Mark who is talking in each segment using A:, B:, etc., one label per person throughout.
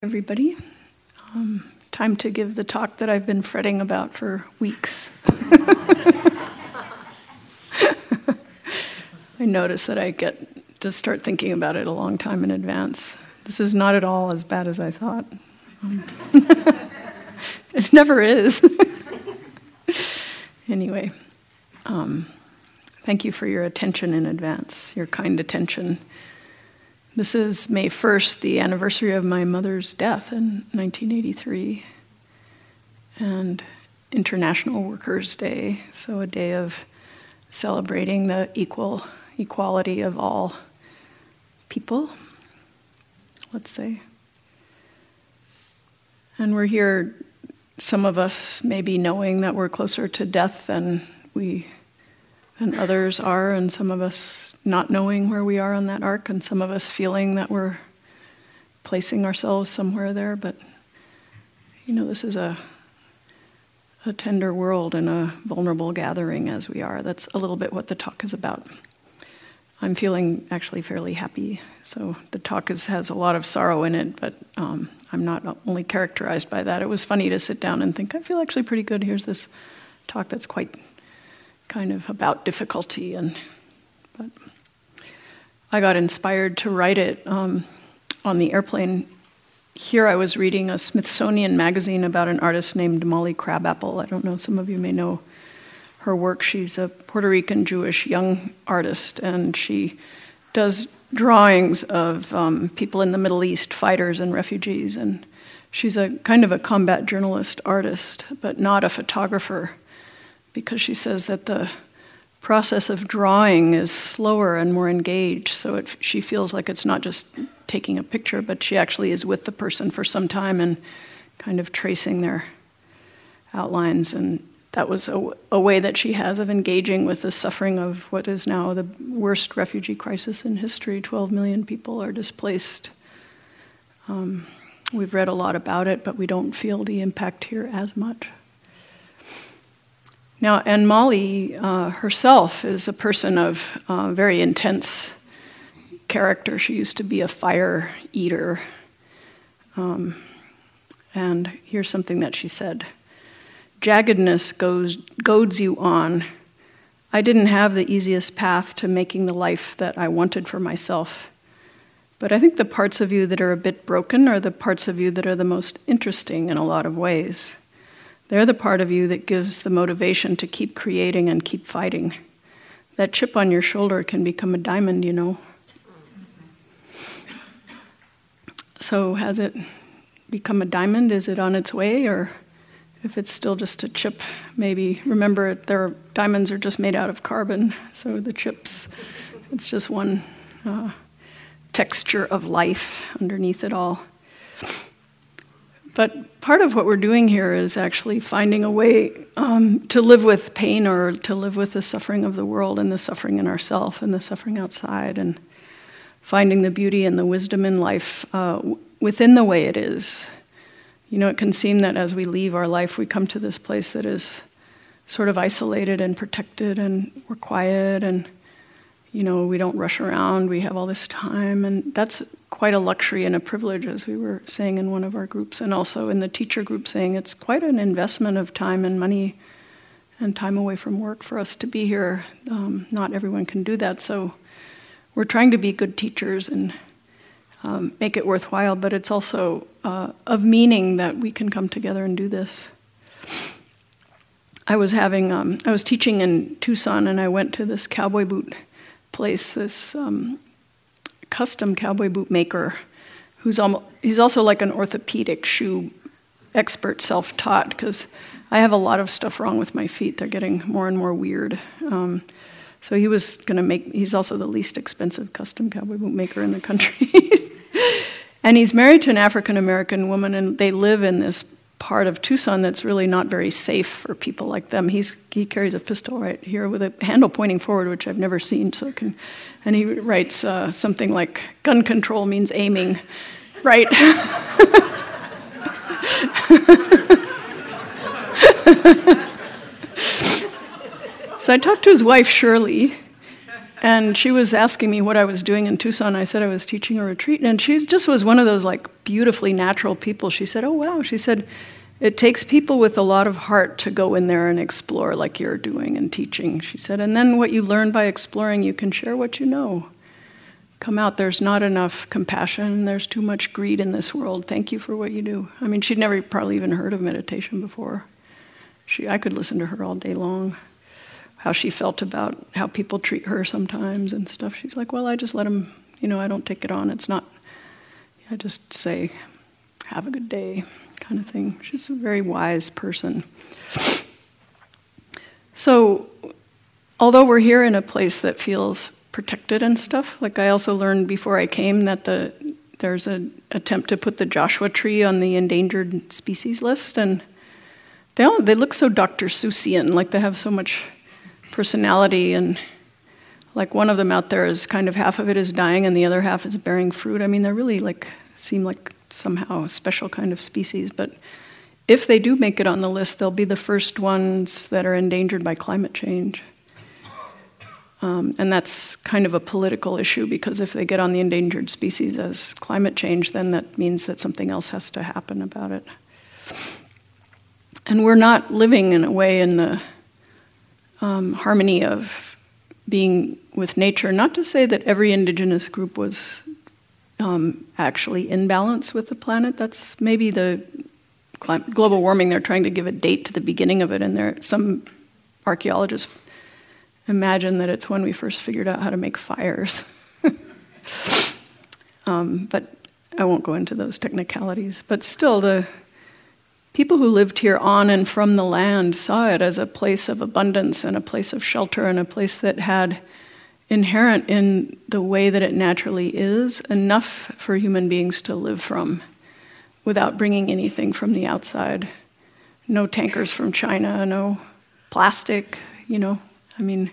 A: everybody. Um, time to give the talk that I've been fretting about for weeks. I notice that I get to start thinking about it a long time in advance. This is not at all as bad as I thought. Um, it never is. anyway, um, thank you for your attention in advance, your kind attention. This is May 1st, the anniversary of my mother's death in 1983, and International Workers' Day, so a day of celebrating the equal equality of all people, let's say. And we're here, some of us maybe knowing that we're closer to death than we than others are, and some of us not knowing where we are on that arc, and some of us feeling that we're placing ourselves somewhere there. But you know, this is a a tender world and a vulnerable gathering as we are. That's a little bit what the talk is about. I'm feeling actually fairly happy. So the talk is, has a lot of sorrow in it, but um, I'm not only characterized by that. It was funny to sit down and think, I feel actually pretty good. Here's this talk that's quite kind of about difficulty and but I got inspired to write it um, on the airplane. Here I was reading a Smithsonian magazine about an artist named Molly Crabapple. I don't know, some of you may know her work. She's a Puerto Rican Jewish young artist, and she does drawings of um, people in the Middle East, fighters and refugees. And she's a kind of a combat journalist artist, but not a photographer because she says that the process of drawing is slower and more engaged. So it, she feels like it's not just taking a picture, but she actually is with the person for some time and kind of tracing their outlines. And that was a, a way that she has of engaging with the suffering of what is now the worst refugee crisis in history. 12 million people are displaced. Um, we've read a lot about it, but we don't feel the impact here as much. Now, and Molly uh, herself is a person of uh, very intense character. She used to be a fire eater. Um, and here's something that she said Jaggedness goes, goads you on. I didn't have the easiest path to making the life that I wanted for myself. But I think the parts of you that are a bit broken are the parts of you that are the most interesting in a lot of ways. They're the part of you that gives the motivation to keep creating and keep fighting. That chip on your shoulder can become a diamond, you know. So, has it become a diamond? Is it on its way? Or if it's still just a chip, maybe remember their diamonds are just made out of carbon. So, the chips, it's just one uh, texture of life underneath it all. But part of what we're doing here is actually finding a way um, to live with pain or to live with the suffering of the world and the suffering in ourself and the suffering outside and finding the beauty and the wisdom in life uh, within the way it is. You know, it can seem that as we leave our life, we come to this place that is sort of isolated and protected and we're quiet and you know, we don't rush around, we have all this time, and that's quite a luxury and a privilege, as we were saying in one of our groups, and also in the teacher group, saying it's quite an investment of time and money and time away from work for us to be here. Um, not everyone can do that, so we're trying to be good teachers and um, make it worthwhile, but it's also uh, of meaning that we can come together and do this. I was having, um, I was teaching in Tucson, and I went to this cowboy boot place, this um, custom cowboy boot maker, who's almost, he's also like an orthopedic shoe expert, self taught, because I have a lot of stuff wrong with my feet. They're getting more and more weird. Um, so he was going to make, he's also the least expensive custom cowboy boot maker in the country. and he's married to an African American woman, and they live in this part of Tucson that's really not very safe for people like them. He's, he carries a pistol right here with a handle pointing forward, which I've never seen. So can, and he writes uh, something like, "Gun control means aiming, right?" so I talked to his wife Shirley, and she was asking me what I was doing in Tucson. I said I was teaching a retreat, and she just was one of those like beautifully natural people. She said, "Oh wow," she said, "It takes people with a lot of heart to go in there and explore like you're doing and teaching." She said, "And then what you learn by exploring, you can share what you know." Come out, there's not enough compassion, there's too much greed in this world. Thank you for what you do. I mean, she'd never probably even heard of meditation before. She, I could listen to her all day long how she felt about how people treat her sometimes and stuff. She's like, well, I just let them, you know, I don't take it on. It's not, I just say, have a good day, kind of thing. She's a very wise person. So, although we're here in a place that feels protected and stuff, like I also learned before I came that the there's an attempt to put the Joshua tree on the endangered species list, and they all, they look so Dr. Seussian, like they have so much personality and like one of them out there is kind of half of it is dying and the other half is bearing fruit. I mean, they're really like seem like somehow a special kind of species, but if they do make it on the list, they'll be the first ones that are endangered by climate change. Um, and that's kind of a political issue because if they get on the endangered species as climate change, then that means that something else has to happen about it. And we're not living in a way in the um, harmony of being with nature. Not to say that every indigenous group was um, actually in balance with the planet. That's maybe the global warming. They're trying to give a date to the beginning of it, and there some archaeologists imagine that it's when we first figured out how to make fires. um, but I won't go into those technicalities. But still, the People who lived here on and from the land saw it as a place of abundance and a place of shelter and a place that had inherent in the way that it naturally is enough for human beings to live from without bringing anything from the outside. No tankers from China, no plastic, you know. I mean,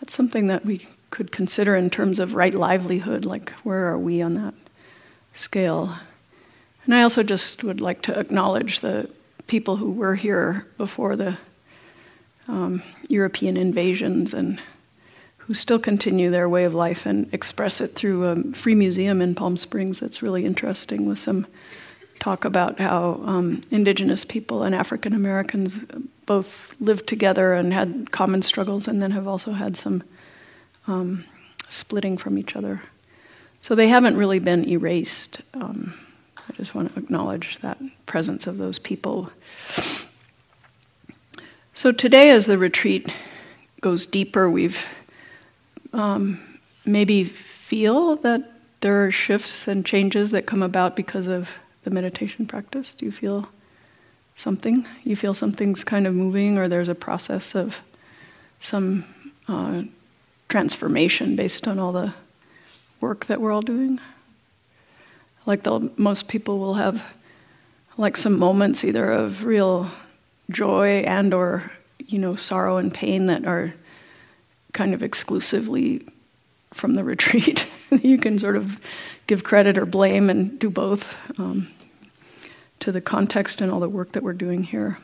A: that's something that we could consider in terms of right livelihood, like where are we on that scale? And I also just would like to acknowledge the people who were here before the um, European invasions and who still continue their way of life and express it through a free museum in Palm Springs that's really interesting with some talk about how um, indigenous people and African Americans both lived together and had common struggles and then have also had some um, splitting from each other. So they haven't really been erased. Um, I just want to acknowledge that presence of those people. So today, as the retreat goes deeper, we've um, maybe feel that there are shifts and changes that come about because of the meditation practice. Do you feel something? You feel something's kind of moving, or there's a process of some uh, transformation based on all the work that we're all doing? Like most people will have like some moments either of real joy and or you know sorrow and pain that are kind of exclusively from the retreat. you can sort of give credit or blame and do both um, to the context and all the work that we're doing here.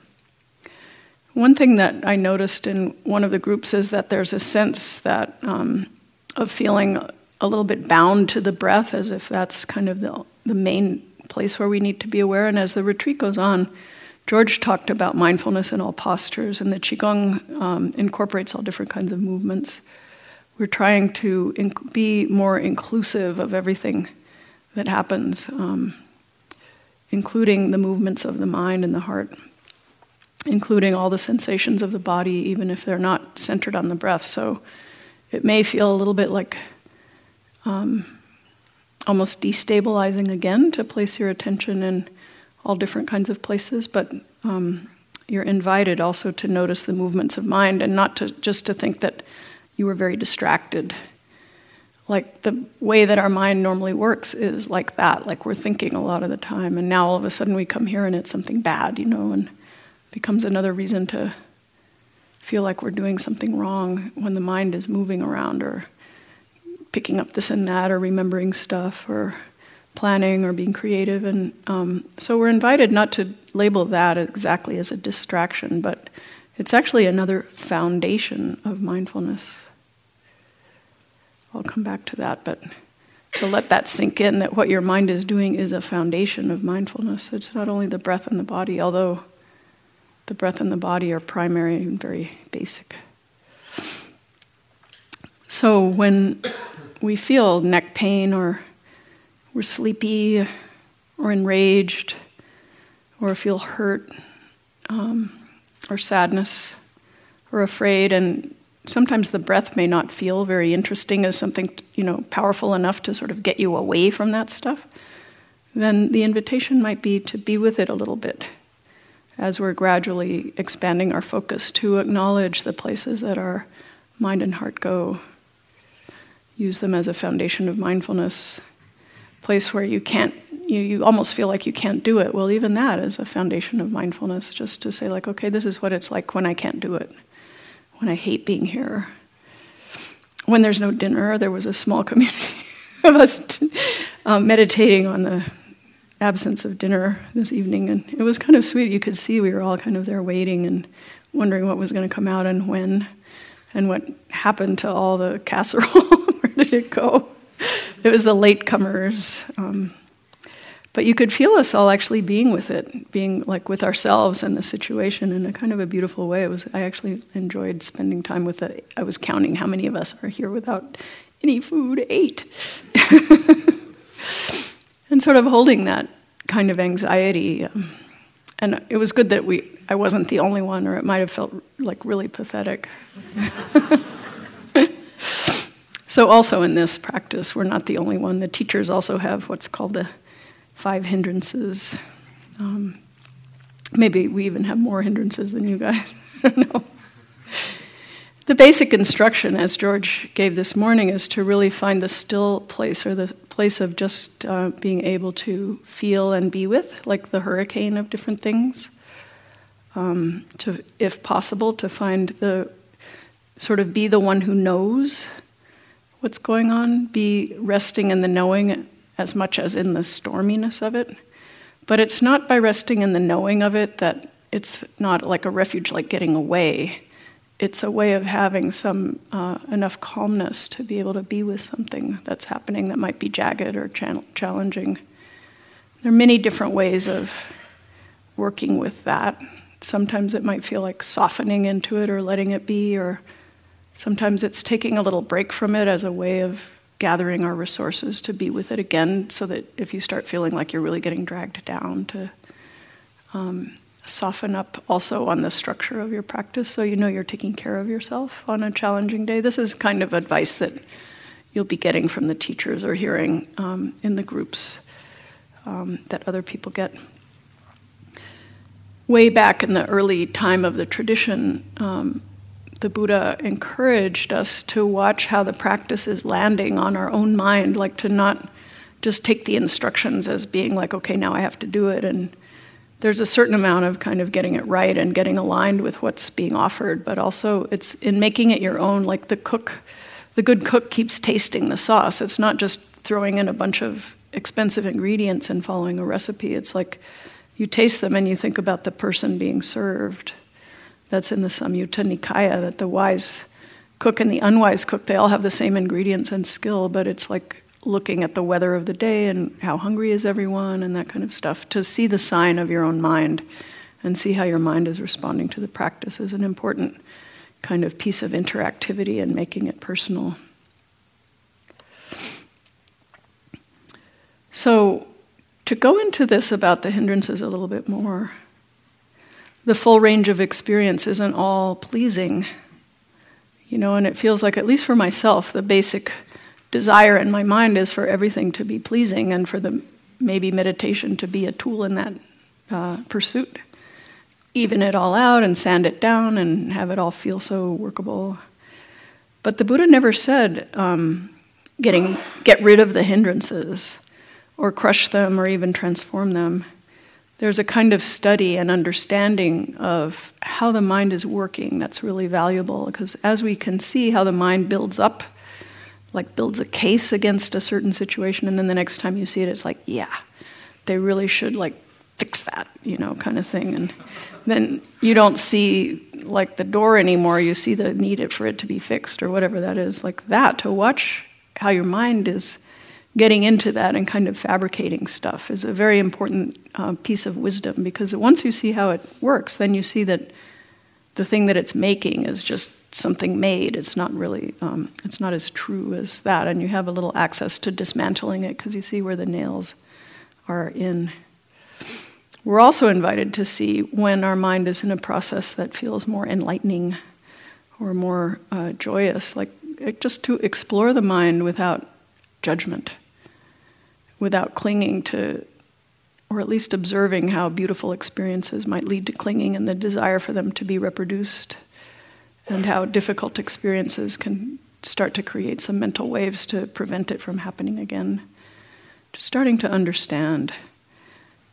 A: One thing that I noticed in one of the groups is that there's a sense that um, of feeling a little bit bound to the breath, as if that's kind of the, the main place where we need to be aware. And as the retreat goes on, George talked about mindfulness in all postures, and the Qigong um, incorporates all different kinds of movements. We're trying to inc- be more inclusive of everything that happens, um, including the movements of the mind and the heart, including all the sensations of the body, even if they're not centered on the breath. So it may feel a little bit like um, almost destabilizing again to place your attention in all different kinds of places, but um, you're invited also to notice the movements of mind and not to just to think that you were very distracted. Like the way that our mind normally works is like that, like we're thinking a lot of the time, and now all of a sudden we come here and it's something bad, you know, and becomes another reason to feel like we're doing something wrong when the mind is moving around or picking up this and that or remembering stuff or planning or being creative. And um, so we're invited not to label that exactly as a distraction, but it's actually another foundation of mindfulness. I'll come back to that, but to let that sink in that what your mind is doing is a foundation of mindfulness. It's not only the breath and the body, although the breath and the body are primary and very basic. So when we feel neck pain or we're sleepy or enraged or feel hurt um, or sadness or afraid, and sometimes the breath may not feel very interesting as something you know powerful enough to sort of get you away from that stuff. Then the invitation might be to be with it a little bit as we're gradually expanding our focus to acknowledge the places that our mind and heart go use them as a foundation of mindfulness place where you can't you, you almost feel like you can't do it well even that is a foundation of mindfulness just to say like okay this is what it's like when i can't do it when I hate being here. When there's no dinner, there was a small community of us t- um, meditating on the absence of dinner this evening, and it was kind of sweet. You could see we were all kind of there waiting and wondering what was going to come out and when, and what happened to all the casserole. Did it go? It was the latecomers. Um, but you could feel us all actually being with it, being like with ourselves and the situation in a kind of a beautiful way. It was I actually enjoyed spending time with it. I was counting how many of us are here without any food, eight. and sort of holding that kind of anxiety. Um, and it was good that we I wasn't the only one, or it might have felt like really pathetic. so also in this practice, we're not the only one. The teachers also have what's called the five hindrances. Um, maybe we even have more hindrances than you guys. I don't know. The basic instruction, as George gave this morning, is to really find the still place or the place of just uh, being able to feel and be with, like the hurricane of different things. Um, to, if possible, to find the sort of be the one who knows what's going on, be resting in the knowing as much as in the storminess of it. But it's not by resting in the knowing of it that it's not like a refuge, like getting away. It's a way of having some uh, enough calmness to be able to be with something that's happening that might be jagged or cha- challenging. There are many different ways of working with that. Sometimes it might feel like softening into it or letting it be, or sometimes it's taking a little break from it as a way of gathering our resources to be with it again so that if you start feeling like you're really getting dragged down to um, soften up also on the structure of your practice so you know you're taking care of yourself on a challenging day. This is kind of advice that you'll be getting from the teachers or hearing um, in the groups um, that other people get. Way back in the early time of the tradition um, the Buddha encouraged us to watch how the practice is landing on our own mind, like to not just take the instructions as being like, okay, now I have to do it. And there's a certain amount of kind of getting it right and getting aligned with what's being offered, but also it's in making it your own. Like the cook, the good cook keeps tasting the sauce. It's not just throwing in a bunch of expensive ingredients and following a recipe. It's like you taste them and you think about the person being served that's in the Samyutta Nikaya, that the wise cook and the unwise cook, they all have the same ingredients and skill, but it's like looking at the weather of the day and how hungry is everyone and that kind of stuff. To see the sign of your own mind and see how your mind is responding to the practice is an important kind of piece of interactivity and making it personal. So, to go into this about the hindrances a little bit more the full range of experience isn't all pleasing. You know, and it feels like, at least for myself, the basic desire in my mind is for everything to be pleasing and for the maybe meditation to be a tool in that uh, pursuit. Even it all out and sand it down and have it all feel so workable. But the Buddha never said um, getting get rid of the hindrances or crush them or even transform them there's a kind of study and understanding of how the mind is working that's really valuable because as we can see how the mind builds up like builds a case against a certain situation and then the next time you see it it's like yeah they really should like fix that you know kind of thing. And then you don't see like the door anymore. You see the need for it to be fixed or whatever that is. Like that to watch how your mind is getting into that and kind of fabricating stuff is a very important uh, piece of wisdom because once you see how it works, then you see that the thing that it's making is just something made. It's not really, um, it's not as true as that, and you have a little access to dismantling it because you see where the nails are in. We're also invited to see when our mind is in a process that feels more enlightening or more uh, joyous, like just to explore the mind without judgment, without clinging to, or at least observing how beautiful experiences might lead to clinging and the desire for them to be reproduced, and how difficult experiences can start to create some mental waves to prevent it from happening again. Just starting to understand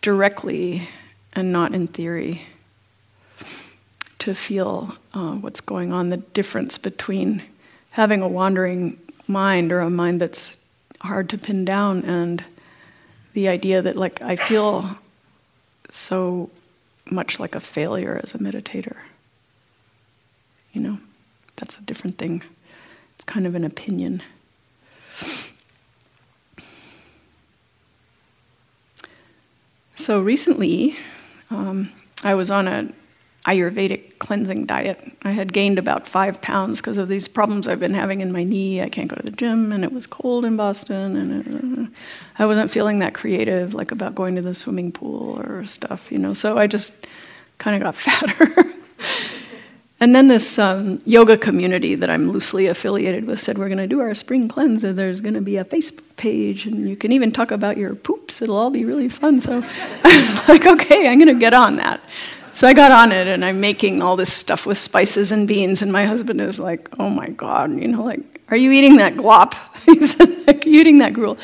A: directly and not in theory to feel uh, what's going on, the difference between having a wandering mind or a mind that's hard to pin down and the idea that like I feel so much like a failure as a meditator. You know, that's a different thing. It's kind of an opinion. So recently, um, I was on a Ayurvedic cleansing diet. I had gained about five pounds because of these problems I've been having in my knee. I can't go to the gym, and it was cold in Boston, and it, I wasn't feeling that creative, like about going to the swimming pool or stuff, you know. So I just kind of got fatter. and then this um, yoga community that I'm loosely affiliated with said, We're going to do our spring cleanse, and there's going to be a Facebook page, and you can even talk about your poops. It'll all be really fun. So I was like, Okay, I'm going to get on that. So I got on it and I'm making all this stuff with spices and beans, and my husband is like, oh my God, you know, like, are you eating that glop? He's like, eating that gruel?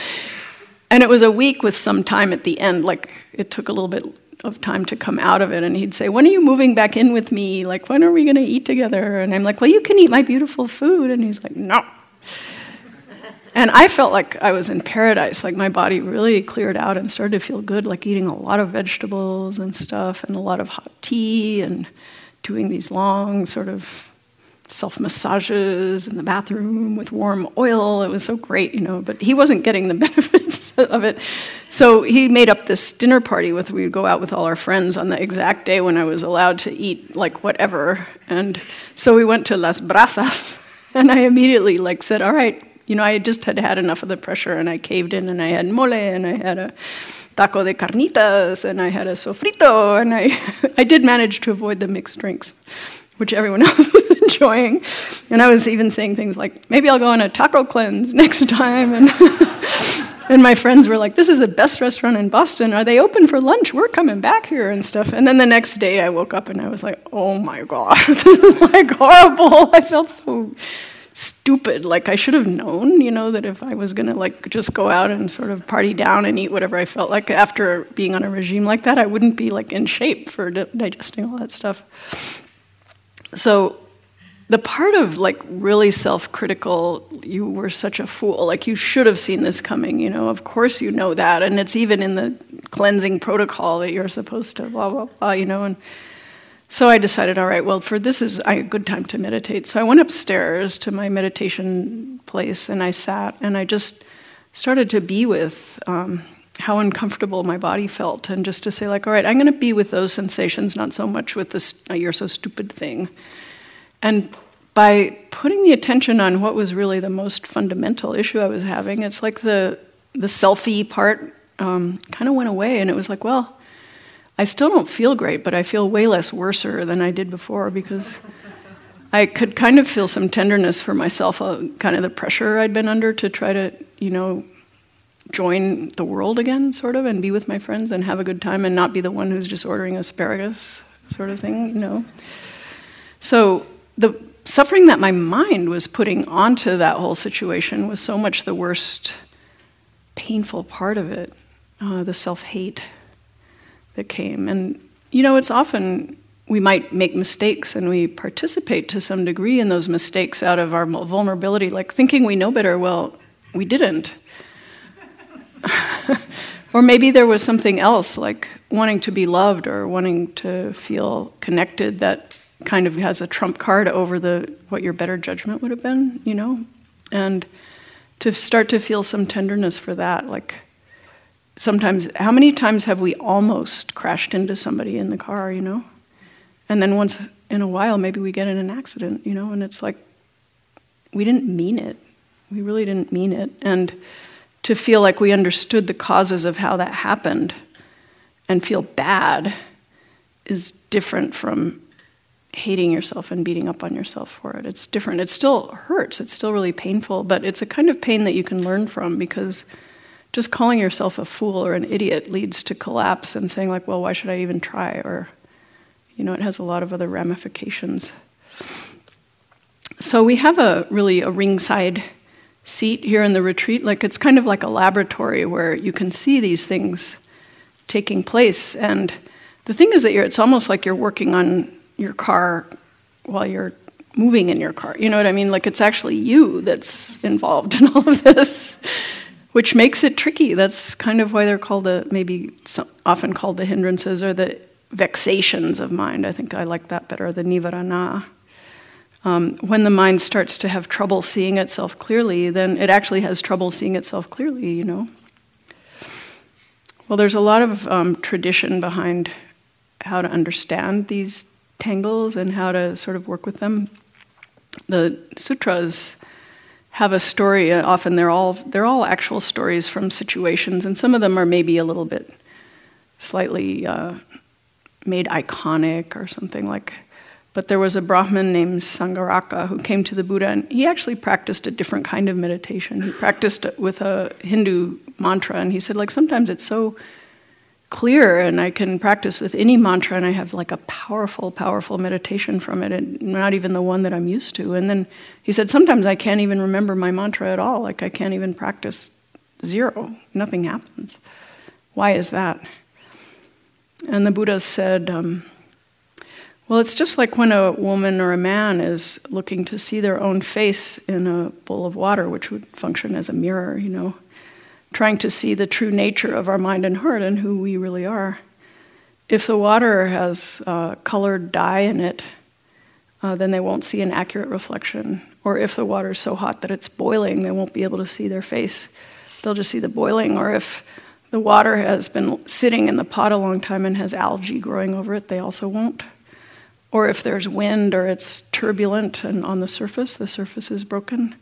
A: And it was a week with some time at the end, like, it took a little bit of time to come out of it. And he'd say, When are you moving back in with me? Like, when are we going to eat together? And I'm like, Well, you can eat my beautiful food. And he's like, No. And I felt like I was in paradise. Like my body really cleared out and started to feel good, like eating a lot of vegetables and stuff, and a lot of hot tea, and doing these long sort of self massages in the bathroom with warm oil. It was so great, you know, but he wasn't getting the benefits of it. So he made up this dinner party with we'd go out with all our friends on the exact day when I was allowed to eat like whatever. And so we went to Las Brasas and I immediately like said, "All right, you know, I just had had enough of the pressure and I caved in and I had mole and I had a taco de carnitas and I had a sofrito and I, I did manage to avoid the mixed drinks, which everyone else was enjoying. And I was even saying things like, maybe I'll go on a taco cleanse next time. And, and my friends were like, this is the best restaurant in Boston. Are they open for lunch? We're coming back here and stuff. And then the next day I woke up and I was like, oh my God, this is like horrible. I felt so stupid. Like I should have known, you know, that if I was gonna like just go out and sort of party down and eat whatever I felt like after being on a regime like that, I wouldn't be like in shape for di- digesting all that stuff. So the part of like really self-critical you were such a fool like you should have seen this coming you know of course you know that and it's even in the cleansing protocol that you're supposed to blah blah blah you know and so I decided, all right, well, for this is a good time to meditate. So I went upstairs to my meditation place and I sat and I just started to be with um, how uncomfortable my body felt and just to say, like, all right, I'm going to be with those sensations, not so much with this uh, you're so stupid thing. And by putting the attention on what was really the most fundamental issue I was having, it's like the, the selfie part um, kind of went away and it was like, well, I still don't feel great, but I feel way less worser than I did before because I could kind of feel some tenderness for myself, uh, kind of the pressure I'd been under to try to, you know, join the world again, sort of, and be with my friends and have a good time and not be the one who's just ordering asparagus, sort of thing, you know. So the suffering that my mind was putting onto that whole situation was so much the worst, painful part of it, uh, the self hate that came. And, you know, it's often we might make mistakes and we participate to some degree in those mistakes out of our vulnerability, like thinking we know better. Well, we didn't. or maybe there was something else, like wanting to be loved or wanting to feel connected that kind of has a trump card over the what your better judgment would have been, you know? And to start to feel some tenderness for that. Like sometimes, how many times have we almost crashed into somebody in the car, you know? And then once in a while, maybe we get in an accident, you know, and it's like, we didn't mean it. We really didn't mean it. And to feel like we understood the causes of how that happened and feel bad is different from hating yourself and beating up on yourself for it. It's different. It still hurts. It's still really painful, but it's a kind of pain that you can learn from because just calling yourself a fool or an idiot leads to collapse and saying like, well, why should I even try? Or, you know, it has a lot of other ramifications. So we have a really a ringside seat here in the retreat. Like it's kind of like a laboratory where you can see these things taking place. And the thing is that it's almost like you're working on your car while you're moving in your car. You know what I mean? Like it's actually you that's involved in all of this, which makes it tricky. That's kind of why they're called the maybe often called the hindrances or the vexations of mind. I think I like that better, the nivarana. Um, when the mind starts to have trouble seeing itself clearly, then it actually has trouble seeing itself clearly, you know. Well, there's a lot of um, tradition behind how to understand these tangles and how to sort of work with them. The sutras have a story. Uh, often they're all they're all actual stories from situations, and some of them are maybe a little bit slightly uh, made iconic or something like. But there was a Brahmin named Sangaraka who came to the Buddha, and he actually practiced a different kind of meditation. He practiced with a Hindu mantra, and he said, like sometimes it's so clear and I can practice with any mantra and I have like a powerful, powerful meditation from it and not even the one that I'm used to. And then he said, sometimes I can't even remember my mantra at all. Like I can't even practice zero. Nothing happens. Why is that? And the Buddha said, um, well, it's just like when a woman or a man is looking to see their own face in a bowl of water, which would function as a mirror, you know trying to see the true nature of our mind and heart and who we really are. If the water has uh, colored dye in it, uh, then they won't see an accurate reflection. Or if the water is so hot that it's boiling, they won't be able to see their face. They'll just see the boiling. Or if the water has been sitting in the pot a long time and has algae growing over it, they also won't. Or if there's wind or it's turbulent and on the surface, the surface is broken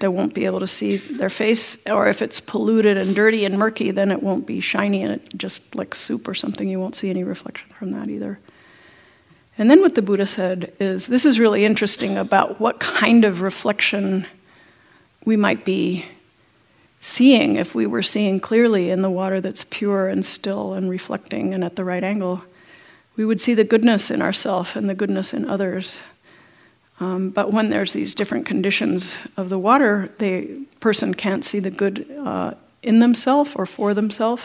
A: they won't be able to see their face. Or if it's polluted and dirty and murky, then it won't be shiny and it just like soup or something. You won't see any reflection from that either. And then what the Buddha said is this is really interesting about what kind of reflection we might be seeing if we were seeing clearly in the water that's pure and still and reflecting and at the right angle. We would see the goodness in ourself and the goodness in others. Um, but when there's these different conditions of the water, the person can't see the good uh, in themselves or for themselves,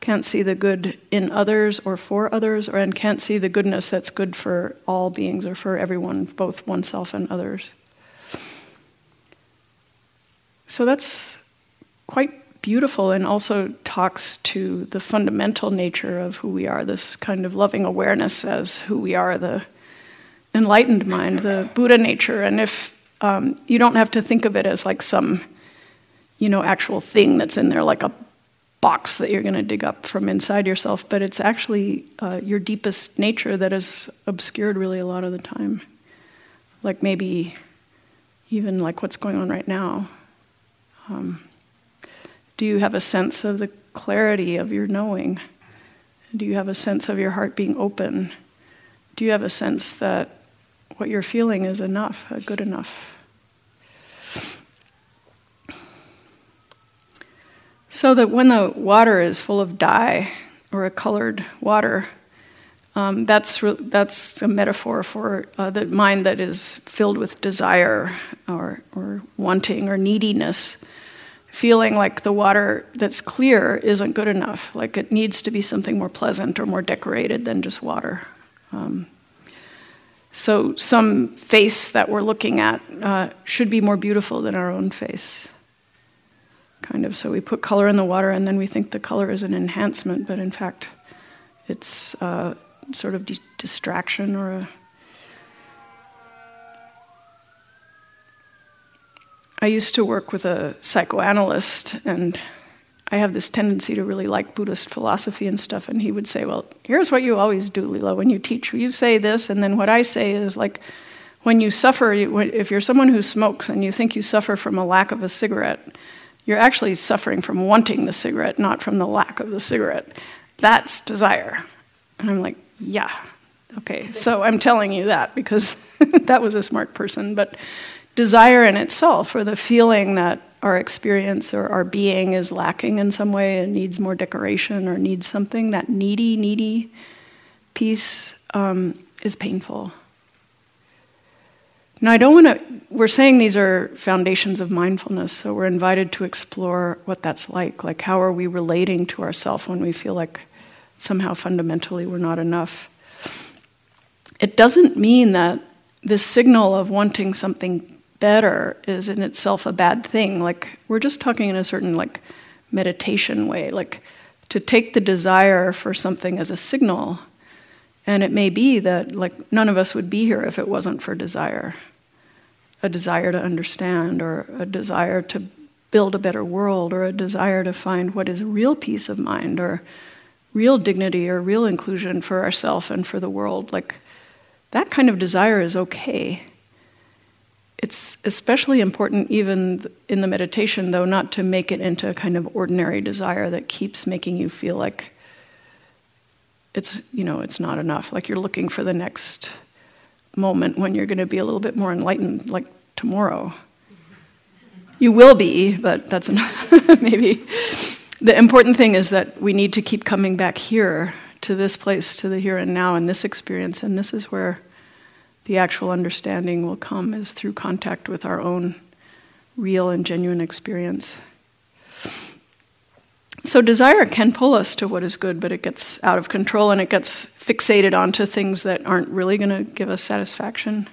A: can't see the good in others or for others, or and can't see the goodness that's good for all beings or for everyone, both oneself and others. So that's quite beautiful and also talks to the fundamental nature of who we are, this kind of loving awareness as who we are, the enlightened mind, the Buddha nature. And if um, you don't have to think of it as like some, you know, actual thing that's in there, like a box that you're going to dig up from inside yourself, but it's actually uh, your deepest nature that is obscured really a lot of the time. Like maybe even like what's going on right now. Um, do you have a sense of the clarity of your knowing? Do you have a sense of your heart being open? Do you have a sense that what you're feeling is enough, good enough. So that when the water is full of dye or a colored water, um, that's, re- that's a metaphor for uh, the mind that is filled with desire or, or wanting or neediness, feeling like the water that's clear isn't good enough, like it needs to be something more pleasant or more decorated than just water. Um, so, some face that we're looking at uh, should be more beautiful than our own face. Kind of. So, we put color in the water and then we think the color is an enhancement, but in fact, it's uh, sort of distraction or a. I used to work with a psychoanalyst, and I have this tendency to really like Buddhist philosophy and stuff. And he would say, Well, here's what you always do, Lila, when you teach. You say this, and then what I say is like, when you suffer, if you're someone who smokes and you think you suffer from a lack of a cigarette, you're actually suffering from wanting the cigarette, not from the lack of the cigarette. That's desire. And I'm like, yeah, okay. So I'm telling you that because that was a smart person. But desire in itself, or the feeling that our experience or our being is lacking in some way and needs more decoration or needs something, that needy, needy piece um, is painful. Now, I don't want to, we're saying these are foundations of mindfulness, so we're invited to explore what that's like. Like, how are we relating to ourselves when we feel like somehow fundamentally we're not enough? It doesn't mean that this signal of wanting something better is in itself a bad thing. Like, we're just talking in a certain, like, meditation way. Like, to take the desire for something as a signal and it may be that, like, none of us would be here if it wasn't for desire a desire to understand, or a desire to build a better world, or a desire to find what is real peace of mind, or real dignity, or real inclusion for ourselves and for the world. Like, that kind of desire is okay. It's especially important, even in the meditation, though, not to make it into a kind of ordinary desire that keeps making you feel like it's you know it's not enough like you're looking for the next moment when you're going to be a little bit more enlightened like tomorrow. You will be but that's maybe. The important thing is that we need to keep coming back here to this place to the here and now and this experience and this is where the actual understanding will come is through contact with our own real and genuine experience so desire can pull us to what is good, but it gets out of control and it gets fixated onto things that aren't really going to give us satisfaction.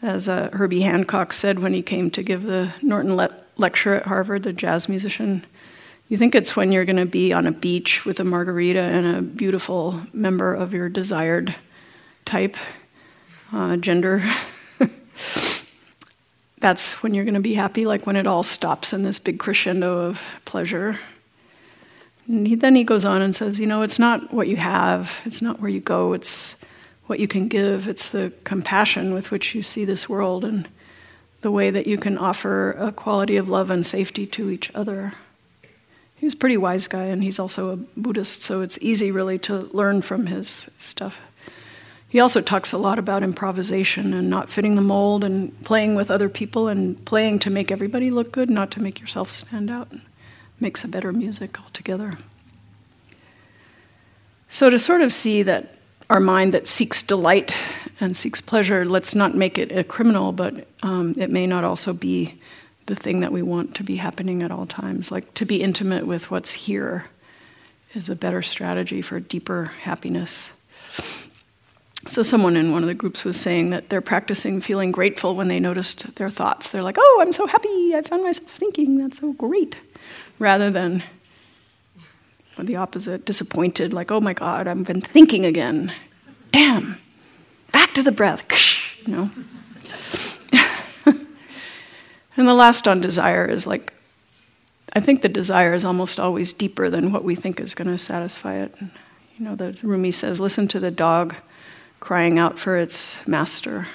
A: As uh, Herbie Hancock said when he came to give the Norton le- lecture at Harvard, the jazz musician, you think it's when you're going to be on a beach with a margarita and a beautiful member of your desired type, uh, gender. That's when you're going to be happy, like when it all stops in this big crescendo of pleasure. And he, then he goes on and says, You know, it's not what you have, it's not where you go, it's what you can give, it's the compassion with which you see this world and the way that you can offer a quality of love and safety to each other. He's a pretty wise guy, and he's also a Buddhist, so it's easy really to learn from his stuff. He also talks a lot about improvisation and not fitting the mold and playing with other people and playing to make everybody look good, not to make yourself stand out makes a better music altogether. So, to sort of see that our mind that seeks delight and seeks pleasure, let's not make it a criminal, but um, it may not also be the thing that we want to be happening at all times. Like to be intimate with what's here is a better strategy for deeper happiness. So, someone in one of the groups was saying that they're practicing feeling grateful when they noticed their thoughts. They're like, oh, I'm so happy, I found myself thinking, that's so great rather than the opposite, disappointed, like, oh my God, I've been thinking again. Damn, back to the breath, know. and the last on desire is like, I think the desire is almost always deeper than what we think is going to satisfy it. You know, the Rumi says, listen to the dog crying out for its master,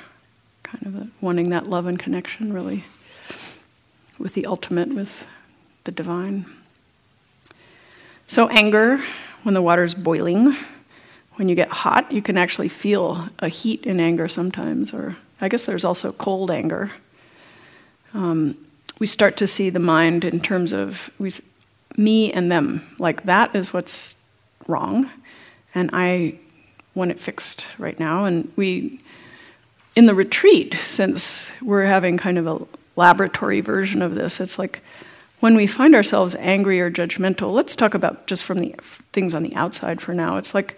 A: kind of a, wanting that love and connection, really, with the ultimate, with the divine. So, anger, when the water's boiling, when you get hot, you can actually feel a heat in anger sometimes, or I guess there's also cold anger. Um, we start to see the mind in terms of we, me and them. Like, that is what's wrong, and I want it fixed right now. And we, in the retreat, since we're having kind of a laboratory version of this, it's like when we find ourselves angry or judgmental, let's talk about just from the things on the outside for now. It's like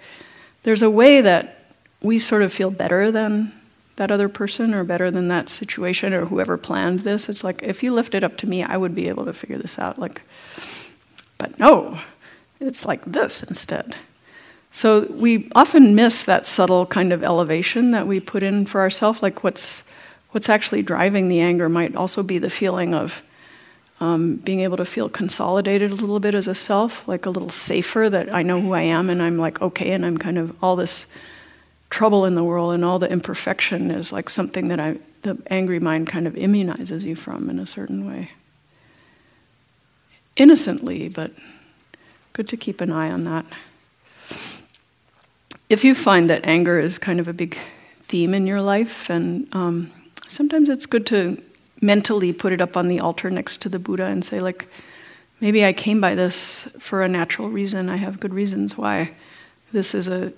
A: there's a way that we sort of feel better than that other person or better than that situation or whoever planned this. It's like if you left it up to me, I would be able to figure this out. Like, but no, it's like this instead. So we often miss that subtle kind of elevation that we put in for ourselves, like what's what's actually driving the anger might also be the feeling of um, being able to feel consolidated a little bit as a self, like a little safer that I know who I am and I'm like okay, and I'm kind of all this trouble in the world and all the imperfection is like something that I, the angry mind kind of immunizes you from in a certain way. Innocently, but good to keep an eye on that. If you find that anger is kind of a big theme in your life, and um, sometimes it's good to mentally put it up on the altar next to the Buddha and say, like, maybe I came by this for a natural reason. I have good reasons why this is a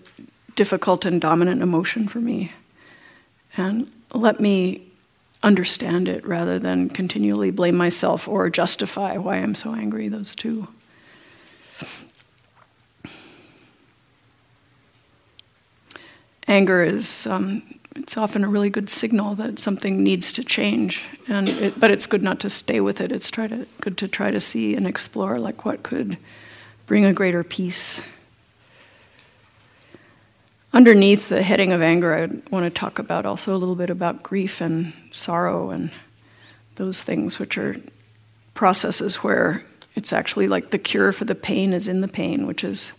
A: difficult and dominant emotion for me. And let me understand it rather than continually blame myself or justify why I'm so angry, those two. Anger is um, it's often a really good signal that something needs to change, and it, but it's good not to stay with it. It's try to, good to try to see and explore like what could bring a greater peace. Underneath the heading of anger, I want to talk about also a little bit about grief and sorrow and those things, which are processes where it's actually like the cure for the pain is in the pain, which is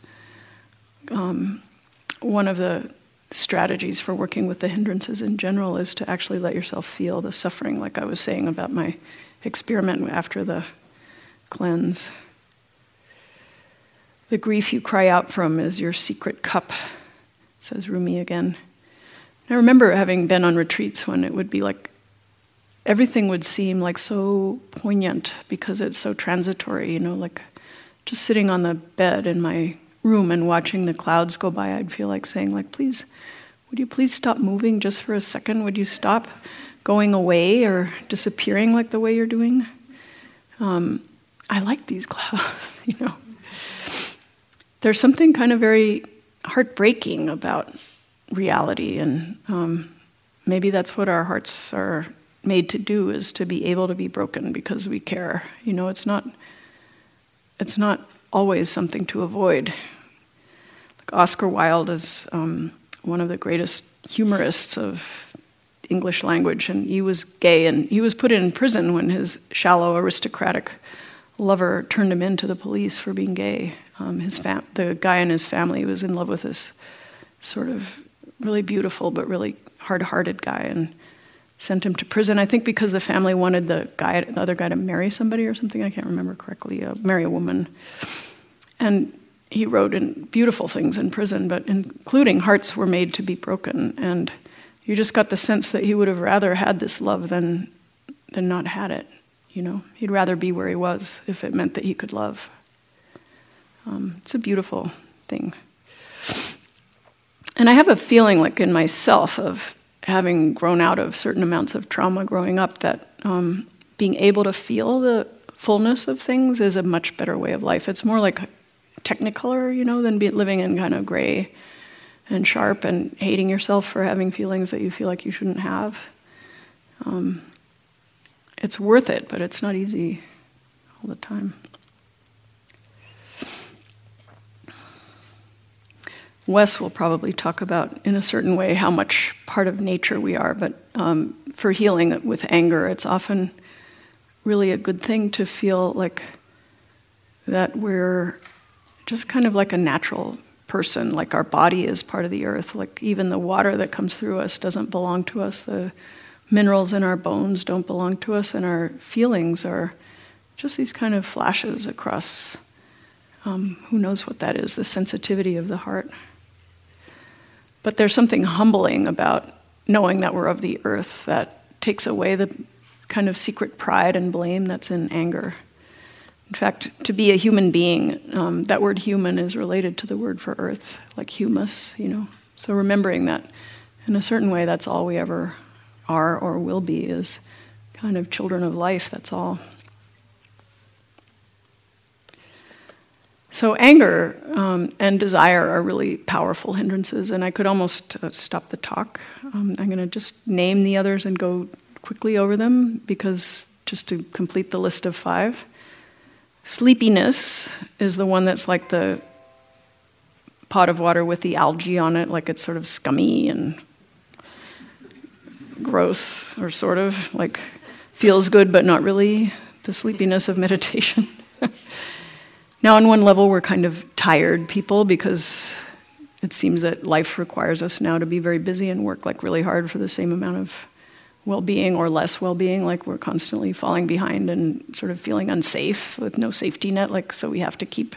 A: um, one of the strategies for working with the hindrances in general is to actually let yourself feel the suffering, like I was saying about my experiment after the cleanse. The grief you cry out from is your secret cup, says Rumi again. I remember having been on retreats when it would be like everything would seem like so poignant because it's so transitory, you know, like just sitting on the bed in my room and watching the clouds go by, I'd feel like saying, like, please, would you please stop moving just for a second? Would you stop going away or disappearing like the way you're doing? Um, I like these clouds, you know. There's something kind of very heartbreaking about reality, and um, maybe that's what our hearts are made to do is to be able to be broken because we care. You know, it's not it's not always something to avoid. Like Oscar Wilde is um, one of the greatest humorists of English language, and he was gay, and he was put in prison when his shallow aristocratic lover turned him in to the police for being gay. Um, his fam- the guy in his family was in love with this sort of really beautiful but really hard-hearted guy, and sent him to prison. I think because the family wanted the guy, the other guy, to marry somebody or something. I can't remember correctly. Uh, marry a woman, and he wrote in beautiful things in prison, but including hearts were made to be broken. And you just got the sense that he would have rather had this love than than not had it. You know, he'd rather be where he was if it meant that he could love. Um, it's a beautiful thing. And I have a feeling, like in myself, of having grown out of certain amounts of trauma growing up, that um, being able to feel the fullness of things is a much better way of life. It's more like technicolor, you know, than be living in kind of gray and sharp and hating yourself for having feelings that you feel like you shouldn't have. Um, it's worth it, but it's not easy all the time. Wes will probably talk about, in a certain way, how much part of nature we are, but um, for healing with anger, it's often really a good thing to feel like that we're just kind of like a natural person, like our body is part of the earth, like even the water that comes through us doesn't belong to us, the minerals in our bones don't belong to us, and our feelings are just these kind of flashes across um, who knows what that is, the sensitivity of the heart. But there's something humbling about knowing that we're of the earth that takes away the kind of secret pride and blame that's in anger. In fact, to be a human being, um, that word human is related to the word for earth, like humus, you know. So remembering that in a certain way, that's all we ever are or will be is kind of children of life, that's all. So, anger um, and desire are really powerful hindrances, and I could almost uh, stop the talk. Um, I'm going to just name the others and go quickly over them because just to complete the list of five. Sleepiness is the one that's like the pot of water with the algae on it, like it's sort of scummy and gross, or sort of like feels good but not really, the sleepiness of meditation. now, on one level, we're kind of tired people because it seems that life requires us now to be very busy and work like really hard for the same amount of well-being or less well-being like we're constantly falling behind and sort of feeling unsafe with no safety net like so we have to keep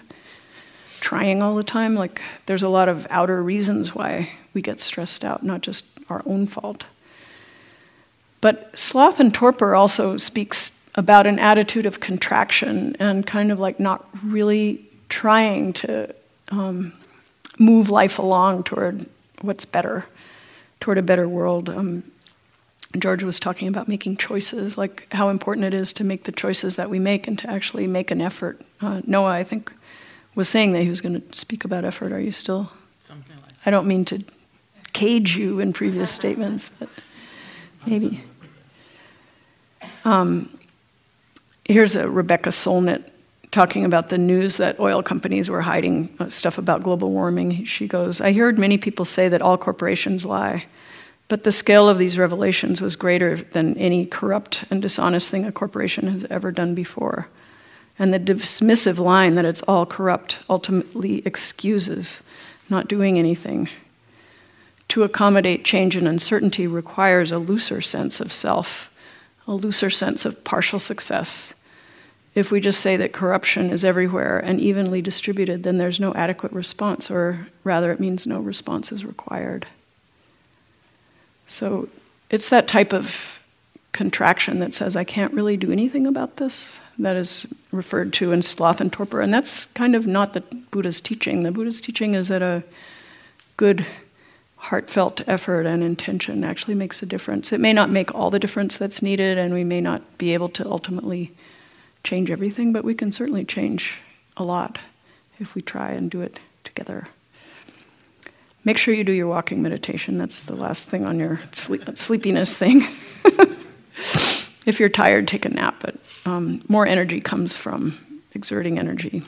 A: trying all the time. Like there's a lot of outer reasons why we get stressed out not just our own fault. But sloth and torpor also speaks about an attitude of contraction and kind of like not really trying to um, move life along toward what's better toward a better world um, George was talking about making choices, like how important it is to make the choices that we make and to actually make an effort. Uh, Noah, I think, was saying that he was going to speak about effort. Are you still?
B: Something like
A: I don't mean to cage you in previous statements, but maybe. Um, here's a Rebecca Solnit talking about the news that oil companies were hiding uh, stuff about global warming. She goes, I heard many people say that all corporations lie. But the scale of these revelations was greater than any corrupt and dishonest thing a corporation has ever done before. And the dismissive line that it's all corrupt ultimately excuses not doing anything. To accommodate change and uncertainty requires a looser sense of self, a looser sense of partial success. If we just say that corruption is everywhere and evenly distributed, then there's no adequate response, or rather, it means no response is required. So it's that type of contraction that says, I can't really do anything about this, that is referred to in sloth and torpor. And that's kind of not the Buddha's teaching. The Buddha's teaching is that a good, heartfelt effort and intention actually makes a difference. It may not make all the difference that's needed, and we may not be able to ultimately change everything, but we can certainly change a lot if we try and do it together. Make sure you do your walking meditation. That's the last thing on your sleep, sleepiness thing. if you're tired, take a nap, but um, more energy comes from exerting energy.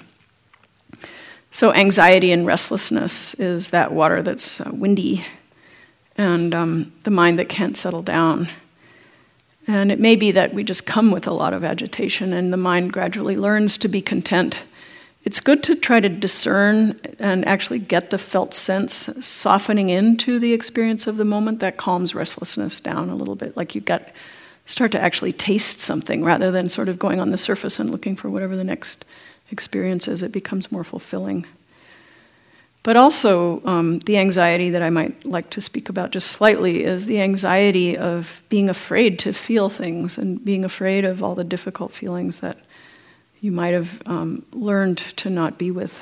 A: So, anxiety and restlessness is that water that's uh, windy and um, the mind that can't settle down. And it may be that we just come with a lot of agitation and the mind gradually learns to be content. It's good to try to discern and actually get the felt sense softening into the experience of the moment that calms restlessness down a little bit. Like you get start to actually taste something rather than sort of going on the surface and looking for whatever the next experience is. It becomes more fulfilling but also um, the anxiety that i might like to speak about just slightly is the anxiety of being afraid to feel things and being afraid of all the difficult feelings that you might have um, learned to not be with.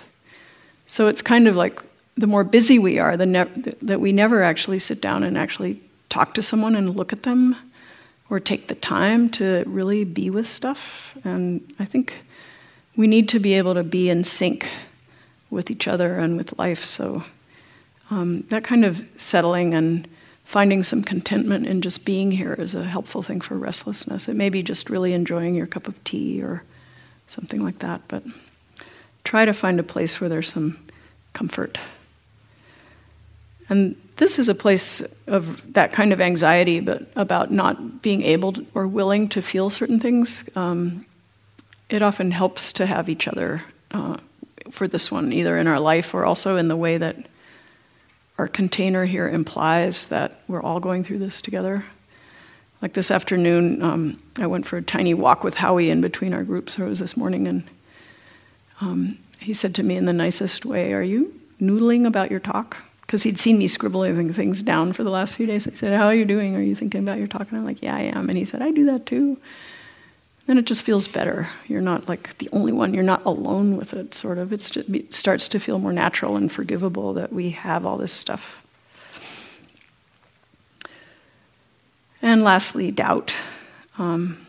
A: So it's kind of like the more busy we are, the ne- that we never actually sit down and actually talk to someone and look at them or take the time to really be with stuff. And I think we need to be able to be in sync with each other and with life. So um, that kind of settling and finding some contentment in just being here is a helpful thing for restlessness. It may be just really enjoying your cup of tea or something like that. But try to find a place where there's some comfort. And this is a place of that kind of anxiety, but about not being able to, or willing to feel certain things. Um, it often helps to have each other uh, for this one, either in our life or also in the way that our container here implies that we're all going through this together. Like this afternoon, um, I went for a tiny walk with Howie in between our groups, it was this morning, and um, he said to me in the nicest way, Are you noodling about your talk? Because he'd seen me scribbling things down for the last few days. He said, How are you doing? Are you thinking about your talk? And I'm like, Yeah, I am. And he said, I do that too. Then it just feels better. You're not like the only one, you're not alone with it, sort of. Just, it starts to feel more natural and forgivable that we have all this stuff And lastly, doubt. Um,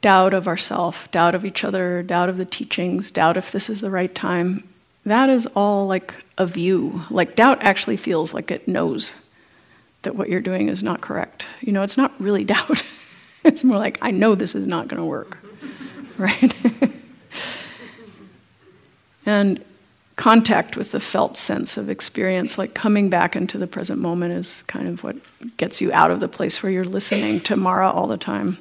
A: doubt of ourself, doubt of each other, doubt of the teachings, doubt if this is the right time. That is all like a view. Like doubt actually feels like it knows that what you're doing is not correct. You know, it's not really doubt. it's more like I know this is not going to work. right? and contact with the felt sense of experience, like coming back into the present moment, is kind of what gets you out of the place where you're listening to Mara all the time.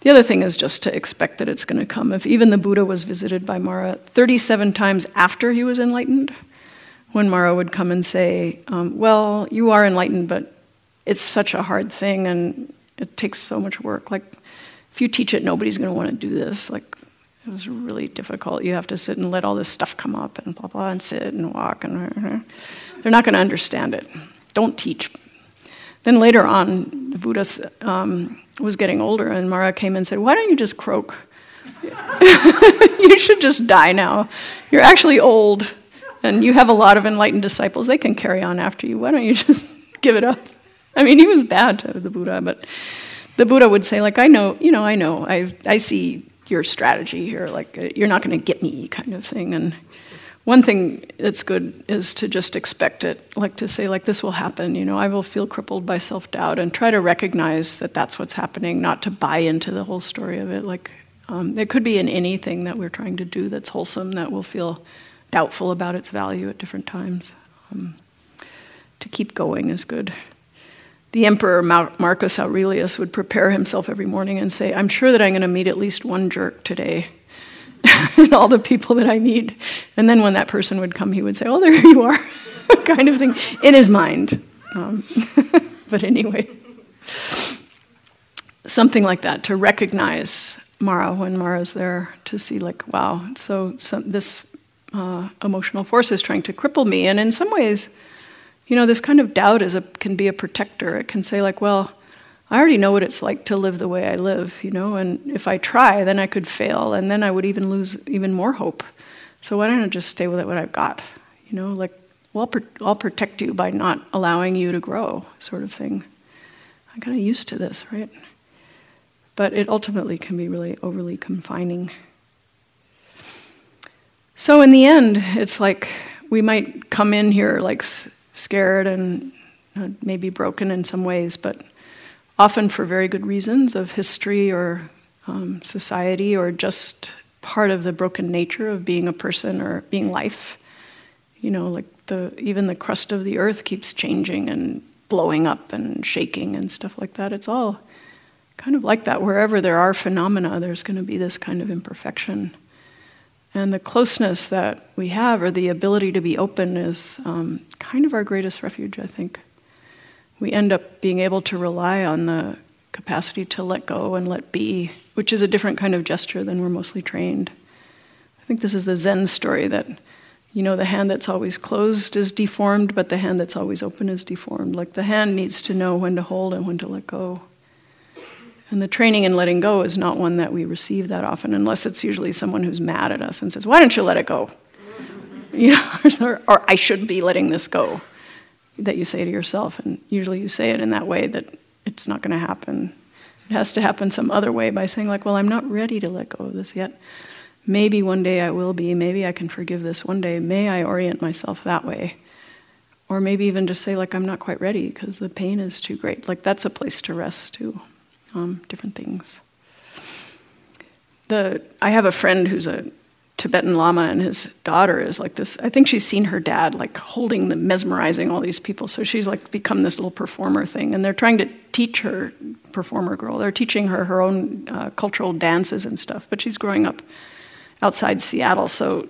A: The other thing is just to expect that it's going to come. If even the Buddha was visited by Mara 37 times after he was enlightened, when Mara would come and say, um, Well, you are enlightened, but it's such a hard thing and it takes so much work. Like, if you teach it, nobody's going to want to do this. Like, it was really difficult. You have to sit and let all this stuff come up and blah, blah, and sit and walk. And they're not going to understand it. Don't teach. Then later on, the Buddha um, was getting older, and Mara came and said, Why don't you just croak? you should just die now. You're actually old, and you have a lot of enlightened disciples. They can carry on after you. Why don't you just give it up? I mean, he was bad to the Buddha, but the Buddha would say, like, I know, you know, I know, I, I see your strategy here. Like, uh, you're not going to get me, kind of thing. And one thing that's good is to just expect it, like to say, like, this will happen. You know, I will feel crippled by self doubt and try to recognize that that's what's happening, not to buy into the whole story of it. Like, um, it could be in anything that we're trying to do that's wholesome that will feel doubtful about its value at different times. Um, to keep going is good the emperor Marcus Aurelius would prepare himself every morning and say, I'm sure that I'm going to meet at least one jerk today. and all the people that I need. And then when that person would come, he would say, Oh, there you are, kind of thing, in his mind. Um, but anyway, something like that to recognize Mara when Mara's there, to see, like, wow, so, this uh, emotional force is trying to cripple me. And in some ways, you know, this kind of doubt is a, can be a protector. It can say, like, well, I already know what it's like to live the way I live, you know, and if I try, then I could fail, and then I would even lose even more hope. So why don't I just stay with what I've got? You know, like, well, I'll protect you by not allowing you to grow, sort of thing. I'm kind of used to this, right? But it ultimately can be really overly confining. So in the end, it's like we might come in here like scared and uh, maybe broken in some ways, but often for very good reasons of history or um, society or just part of the broken nature of being a person or being life. You know, like the even the crust of the earth keeps changing and blowing up and shaking and stuff like that. It's all kind of like that. Wherever there are phenomena, there's going to be this kind of imperfection. And the closeness that we have, or the ability to be open, is um, kind of our greatest refuge, I think. We end up being able to rely on the capacity to let go and let be, which is a different kind of gesture than we're mostly trained. I think this is the Zen story that, you know, the hand that's always closed is deformed, but the hand that's always open is deformed. Like the hand needs to know when to hold and when to let go. And the training in letting go is not one that we receive that often, unless it's usually someone who's mad at us and says, Why don't you let it go? You know, or, or I should be letting this go, that you say to yourself. And usually you say it in that way that it's not going to happen. It has to happen some other way by saying, like, Well, I'm not ready to let go of this yet. Maybe one day I will be. Maybe I can forgive this one day. May I orient myself that way? Or maybe even just say, like, I'm not quite ready because the pain is too great. Like, that's a place to rest too um, different things. The, I have a friend who's a Tibetan Lama, and his daughter is like this. I think she's seen her dad like holding the mesmerizing all these people. So she's like become this little performer thing, and they're trying to teach her performer girl. They're teaching her her own uh, cultural dances and stuff. But she's growing up outside Seattle, so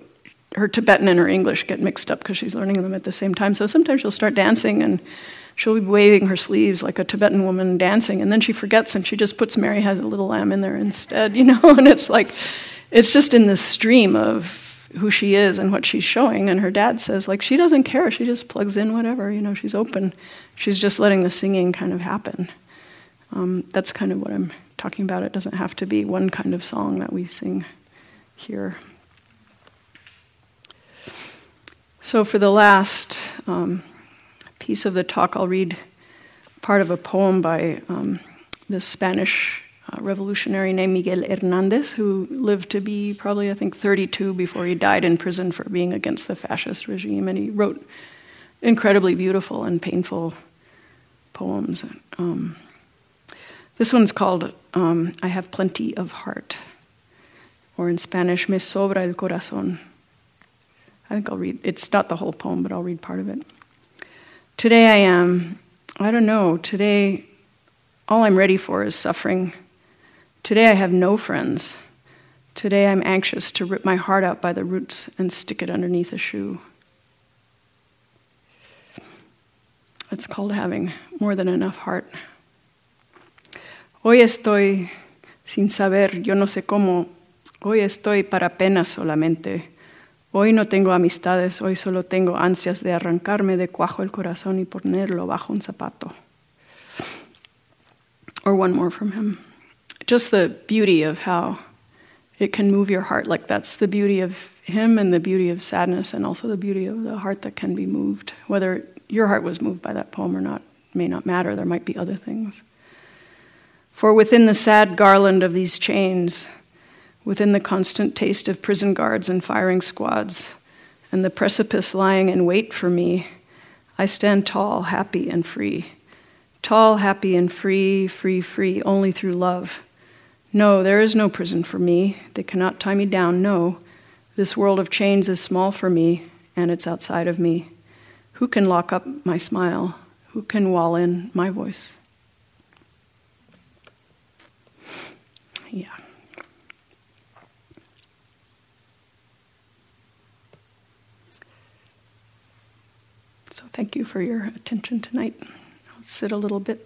A: her Tibetan and her English get mixed up because she's learning them at the same time. So sometimes she'll start dancing and she'll be waving her sleeves like a Tibetan woman dancing, and then she forgets and she just puts Mary has a little lamb in there instead, you know? And it's like, it's just in this stream of who she is and what she's showing. And her dad says, like, she doesn't care. She just plugs in whatever, you know, she's open. She's just letting the singing kind of happen. Um, that's kind of what I'm talking about. It doesn't have to be one kind of song that we sing here. So, for the last um, piece of the talk, I'll read part of a poem by um, this Spanish uh, revolutionary named Miguel Hernandez, who lived to be probably, I think, 32 before he died in prison for being against the fascist regime. And he wrote incredibly beautiful and painful poems. Um, this one's called um, I Have Plenty of Heart, or in Spanish, Me Sobra el Corazón. I think I'll read, it's not the whole poem, but I'll read part of it. Today I am, I don't know, today all I'm ready for is suffering. Today I have no friends. Today I'm anxious to rip my heart out by the roots and stick it underneath a shoe. It's called having more than enough heart. Hoy estoy sin saber, yo no sé cómo. Hoy estoy para pena solamente. Hoy no tengo amistades, hoy solo tengo ansias de arrancarme de cuajo el corazón y ponerlo bajo un zapato. Or one more from him. Just the beauty of how it can move your heart. Like that's the beauty of him and the beauty of sadness, and also the beauty of the heart that can be moved. Whether your heart was moved by that poem or not may not matter. There might be other things. For within the sad garland of these chains, within the constant taste of prison guards and firing squads, and the precipice lying in wait for me, I stand tall, happy, and free. Tall, happy, and free, free, free, only through love. No, there is no prison for me. They cannot tie me down. No, this world of chains is small for me, and it's outside of me. Who can lock up my smile? Who can wall in my voice? Yeah. Thank you for your attention tonight. I'll sit a little bit.